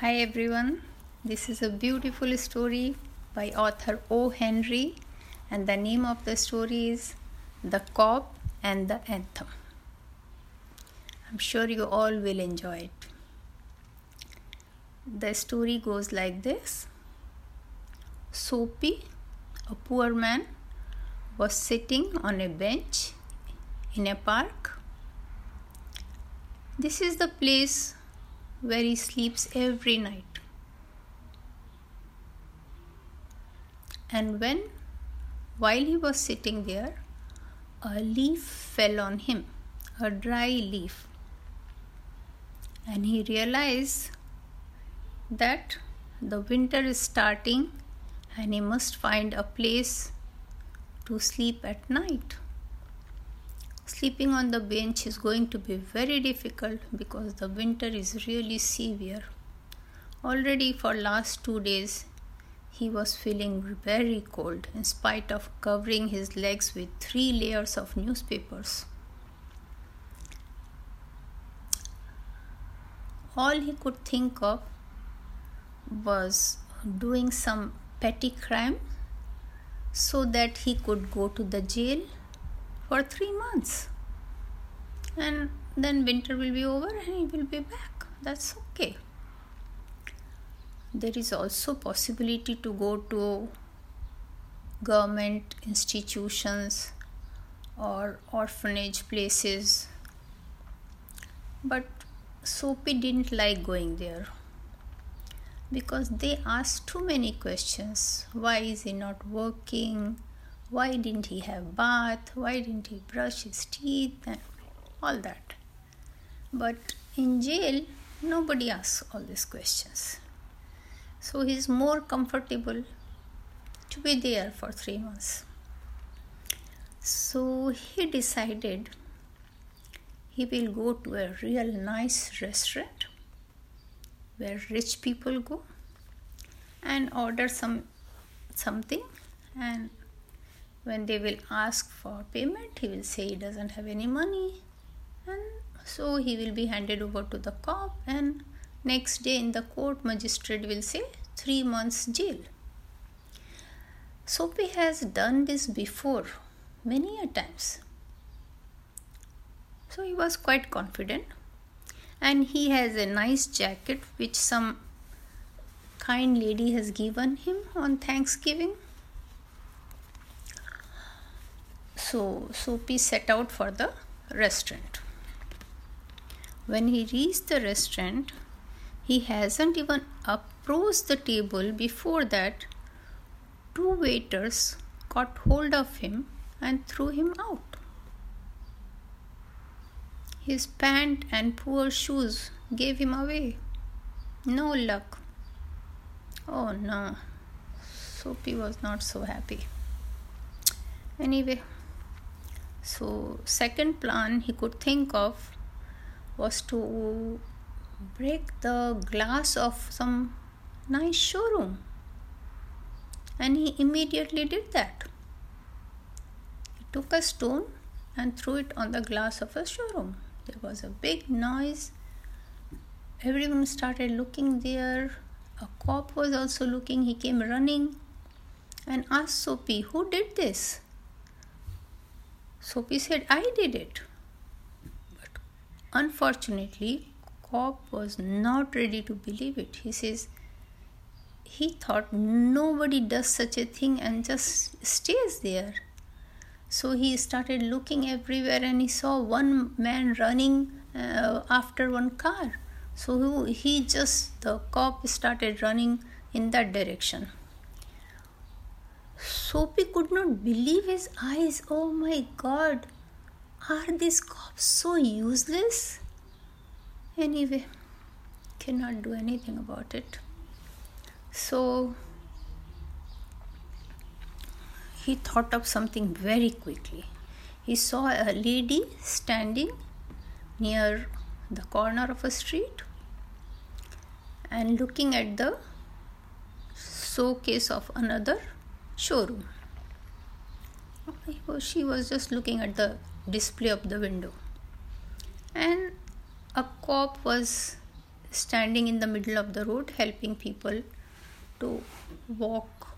Hi everyone, this is a beautiful story by author O. Henry, and the name of the story is The Cop and the Anthem. I'm sure you all will enjoy it. The story goes like this Soapy, a poor man, was sitting on a bench in a park. This is the place where he sleeps every night. And when, while he was sitting there, a leaf fell on him, a dry leaf. And he realized that the winter is starting and he must find a place to sleep at night sleeping on the bench is going to be very difficult because the winter is really severe. Already for last 2 days he was feeling very cold in spite of covering his legs with three layers of newspapers. All he could think of was doing some petty crime so that he could go to the jail for three months. And then winter will be over and he will be back. That's okay. There is also possibility to go to government institutions or orphanage places. But soapy didn't like going there because they asked too many questions. Why is he not working why didn't he have bath? Why didn't he brush his teeth and all that? But in jail nobody asks all these questions. So he's more comfortable to be there for 3 months. So he decided he will go to a real nice restaurant where rich people go and order some something and when they will ask for payment he will say he doesn't have any money. And so he will be handed over to the cop and next day in the court magistrate will say 3 months jail. Soapy has done this before many a times. So he was quite confident. And he has a nice jacket which some kind lady has given him on thanksgiving So Soapy set out for the restaurant. When he reached the restaurant, he hasn't even approached the table before that two waiters caught hold of him and threw him out. His pant and poor shoes gave him away. No luck. Oh no, Soapy was not so happy. Anyway, so, second plan he could think of was to break the glass of some nice showroom. And he immediately did that. He took a stone and threw it on the glass of a showroom. There was a big noise. Everyone started looking there. A cop was also looking. He came running and asked Soapy, Who did this? Soapy said, I did it. But unfortunately, Cop was not ready to believe it. He says, he thought nobody does such a thing and just stays there. So he started looking everywhere and he saw one man running uh, after one car. So he just, the cop started running in that direction. Soapy could not believe his eyes. Oh my god, are these cops so useless? Anyway, cannot do anything about it. So he thought of something very quickly. He saw a lady standing near the corner of a street and looking at the showcase of another showroom. She was just looking at the display of the window, and a cop was standing in the middle of the road helping people to walk.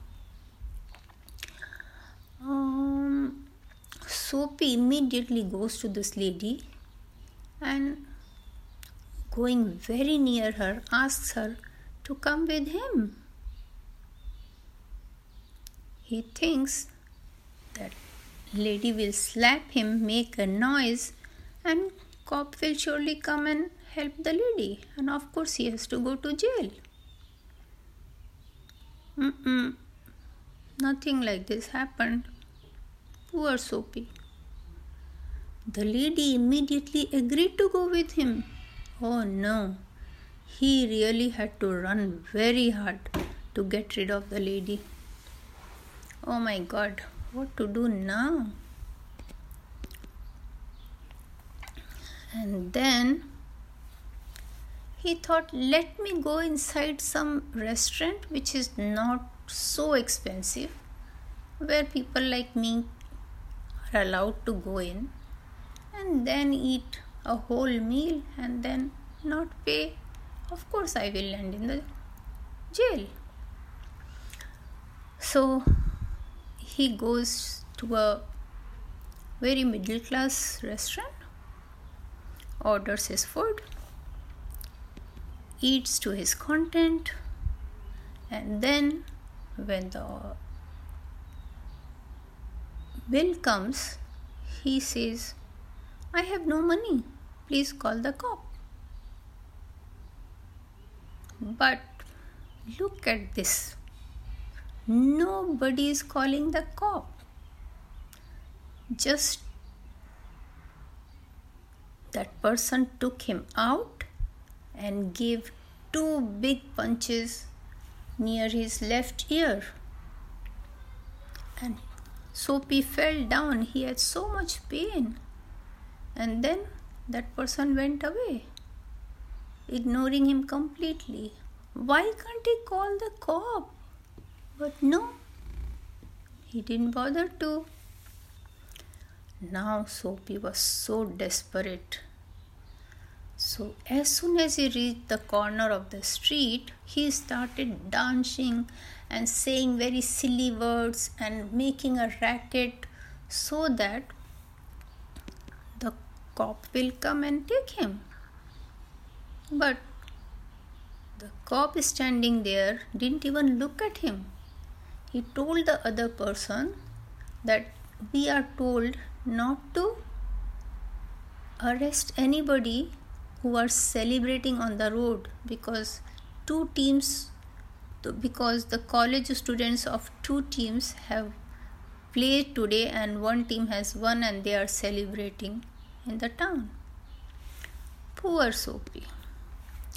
Um, Soapy immediately goes to this lady and going very near her asks her to come with him. He thinks that lady will slap him, make a noise, and cop will surely come and help the lady. And of course, he has to go to jail. Mm-mm. Nothing like this happened. Poor Soapy. The lady immediately agreed to go with him. Oh no, he really had to run very hard to get rid of the lady. Oh my god, what to do now? And then he thought, let me go inside some restaurant which is not so expensive, where people like me are allowed to go in and then eat a whole meal and then not pay. Of course, I will land in the jail. So he goes to a very middle class restaurant, orders his food, eats to his content, and then when the bill comes, he says, I have no money. Please call the cop. But look at this. Nobody is calling the cop. Just that person took him out and gave two big punches near his left ear. And Soapy fell down. He had so much pain. And then that person went away, ignoring him completely. Why can't he call the cop? But no, he didn't bother to. Now Soapy was so desperate. So, as soon as he reached the corner of the street, he started dancing and saying very silly words and making a racket so that the cop will come and take him. But the cop standing there didn't even look at him. He told the other person that we are told not to arrest anybody who are celebrating on the road because two teams because the college students of two teams have played today and one team has won and they are celebrating in the town. Poor Soapy.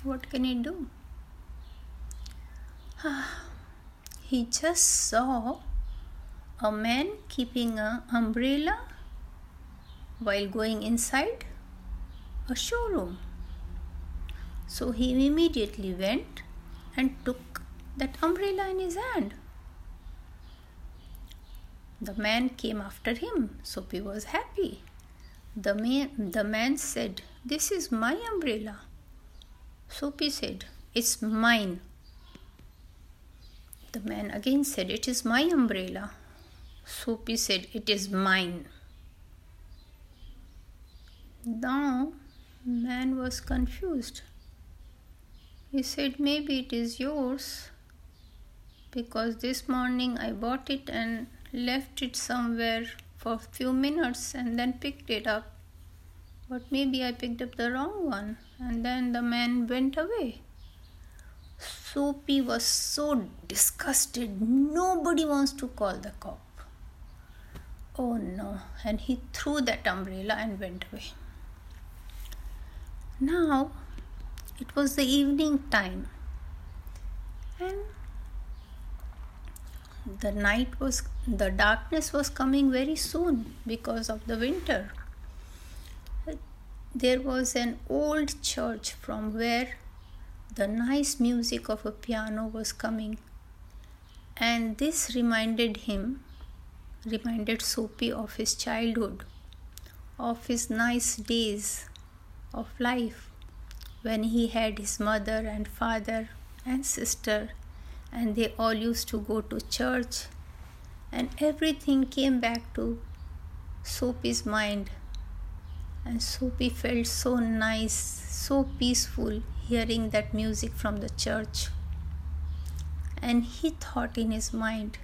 What can he do? Ah, he just saw a man keeping an umbrella while going inside a showroom. So he immediately went and took that umbrella in his hand. The man came after him. Soapy was happy. The man, the man said, This is my umbrella. Soapy said, It's mine. The man again said, It is my umbrella. Soapy said, It is mine. Now, the man was confused. He said, Maybe it is yours because this morning I bought it and left it somewhere for a few minutes and then picked it up. But maybe I picked up the wrong one and then the man went away. Soapy was so disgusted. Nobody wants to call the cop. Oh no. And he threw that umbrella and went away. Now it was the evening time and the night was the darkness was coming very soon because of the winter there was an old church from where the nice music of a piano was coming and this reminded him reminded soapy of his childhood of his nice days of life when he had his mother and father and sister, and they all used to go to church, and everything came back to Soapy's mind. And Soapy felt so nice, so peaceful hearing that music from the church. And he thought in his mind,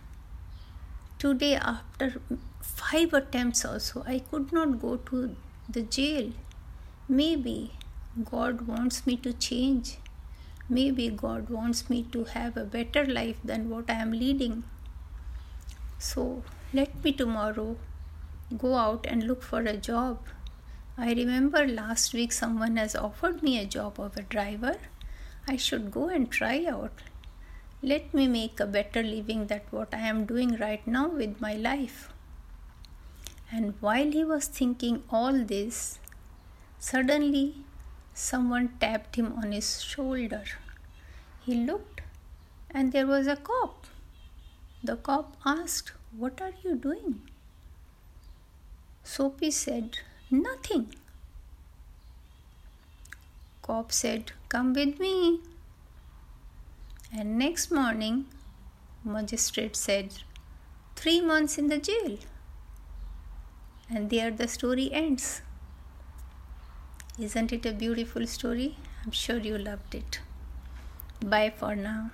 Today, after five attempts also, I could not go to the jail. Maybe God wants me to change. Maybe God wants me to have a better life than what I am leading. So let me tomorrow go out and look for a job. I remember last week someone has offered me a job of a driver. I should go and try out. Let me make a better living than what I am doing right now with my life. And while he was thinking all this, suddenly someone tapped him on his shoulder. He looked and there was a cop. The cop asked, What are you doing? Soapy said, Nothing. Cop said, Come with me. And next morning, magistrate said, Three months in the jail. And there the story ends. Isn't it a beautiful story? I'm sure you loved it. Bye for now.